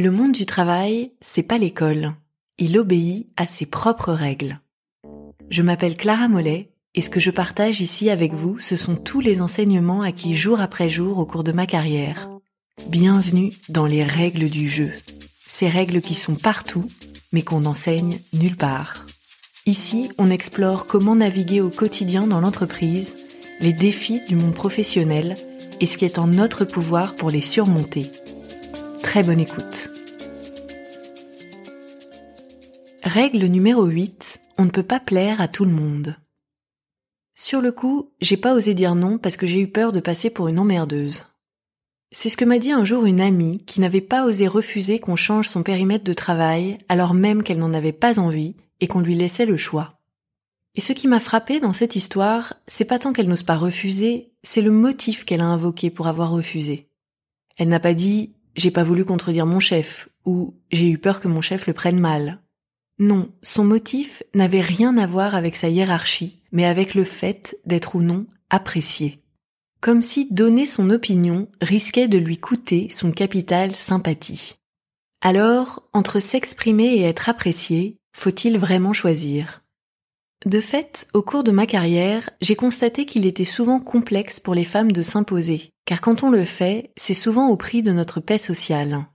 Le monde du travail, c'est pas l'école. Il obéit à ses propres règles. Je m'appelle Clara Mollet et ce que je partage ici avec vous, ce sont tous les enseignements acquis jour après jour au cours de ma carrière. Bienvenue dans les règles du jeu. Ces règles qui sont partout, mais qu'on n'enseigne nulle part. Ici, on explore comment naviguer au quotidien dans l'entreprise, les défis du monde professionnel et ce qui est en notre pouvoir pour les surmonter. Très bonne écoute. Règle numéro 8. On ne peut pas plaire à tout le monde. Sur le coup, j'ai pas osé dire non parce que j'ai eu peur de passer pour une emmerdeuse. C'est ce que m'a dit un jour une amie qui n'avait pas osé refuser qu'on change son périmètre de travail alors même qu'elle n'en avait pas envie et qu'on lui laissait le choix. Et ce qui m'a frappé dans cette histoire, c'est pas tant qu'elle n'ose pas refuser, c'est le motif qu'elle a invoqué pour avoir refusé. Elle n'a pas dit j'ai pas voulu contredire mon chef ou j'ai eu peur que mon chef le prenne mal. Non, son motif n'avait rien à voir avec sa hiérarchie, mais avec le fait d'être ou non apprécié. Comme si donner son opinion risquait de lui coûter son capital sympathie. Alors, entre s'exprimer et être apprécié, faut-il vraiment choisir? De fait, au cours de ma carrière, j'ai constaté qu'il était souvent complexe pour les femmes de s'imposer, car quand on le fait, c'est souvent au prix de notre paix sociale.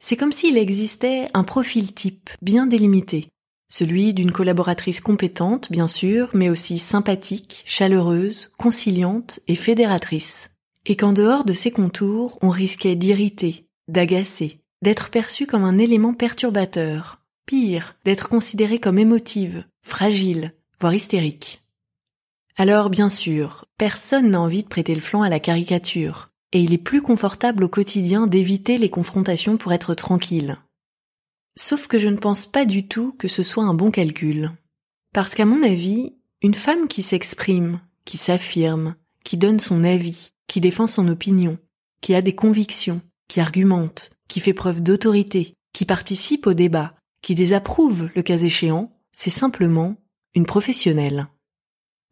C'est comme s'il existait un profil type bien délimité, celui d'une collaboratrice compétente, bien sûr, mais aussi sympathique, chaleureuse, conciliante et fédératrice. Et qu'en dehors de ces contours, on risquait d'irriter, d'agacer, d'être perçu comme un élément perturbateur, pire, d'être considéré comme émotive, fragile, voire hystérique. Alors bien sûr, personne n'a envie de prêter le flanc à la caricature, et il est plus confortable au quotidien d'éviter les confrontations pour être tranquille. Sauf que je ne pense pas du tout que ce soit un bon calcul. Parce qu'à mon avis, une femme qui s'exprime, qui s'affirme, qui donne son avis, qui défend son opinion, qui a des convictions, qui argumente, qui fait preuve d'autorité, qui participe au débat, qui désapprouve le cas échéant, c'est simplement une professionnelle.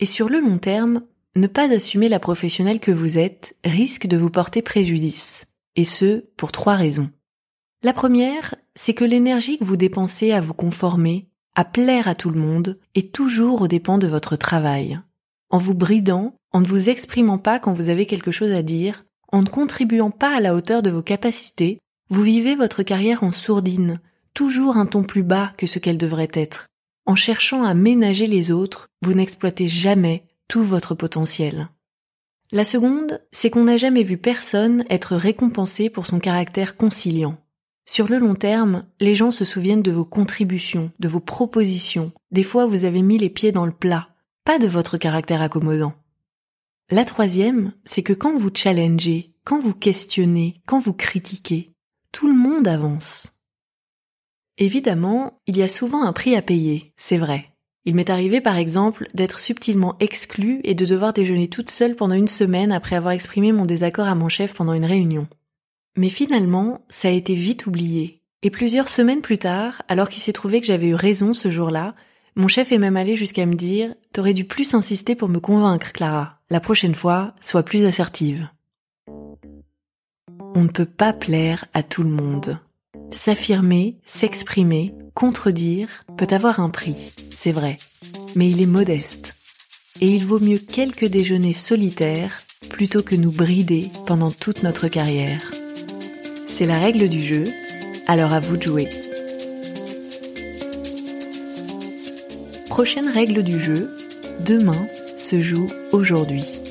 Et sur le long terme, ne pas assumer la professionnelle que vous êtes risque de vous porter préjudice, et ce, pour trois raisons. La première, c'est que l'énergie que vous dépensez à vous conformer, à plaire à tout le monde, est toujours au dépens de votre travail. En vous bridant, en ne vous exprimant pas quand vous avez quelque chose à dire, en ne contribuant pas à la hauteur de vos capacités, vous vivez votre carrière en sourdine, toujours un ton plus bas que ce qu'elle devrait être. En cherchant à ménager les autres, vous n'exploitez jamais tout votre potentiel. La seconde, c'est qu'on n'a jamais vu personne être récompensé pour son caractère conciliant. Sur le long terme, les gens se souviennent de vos contributions, de vos propositions. Des fois, vous avez mis les pieds dans le plat, pas de votre caractère accommodant. La troisième, c'est que quand vous challengez, quand vous questionnez, quand vous critiquez, tout le monde avance. Évidemment, il y a souvent un prix à payer, c'est vrai. Il m'est arrivé par exemple d'être subtilement exclue et de devoir déjeuner toute seule pendant une semaine après avoir exprimé mon désaccord à mon chef pendant une réunion. Mais finalement, ça a été vite oublié. Et plusieurs semaines plus tard, alors qu'il s'est trouvé que j'avais eu raison ce jour-là, mon chef est même allé jusqu'à me dire T'aurais dû plus insister pour me convaincre, Clara. La prochaine fois, sois plus assertive. On ne peut pas plaire à tout le monde. S'affirmer, s'exprimer, contredire peut avoir un prix c'est vrai, mais il est modeste. Et il vaut mieux quelques déjeuners solitaires plutôt que nous brider pendant toute notre carrière. C'est la règle du jeu, alors à vous de jouer. Prochaine règle du jeu, demain se joue aujourd'hui.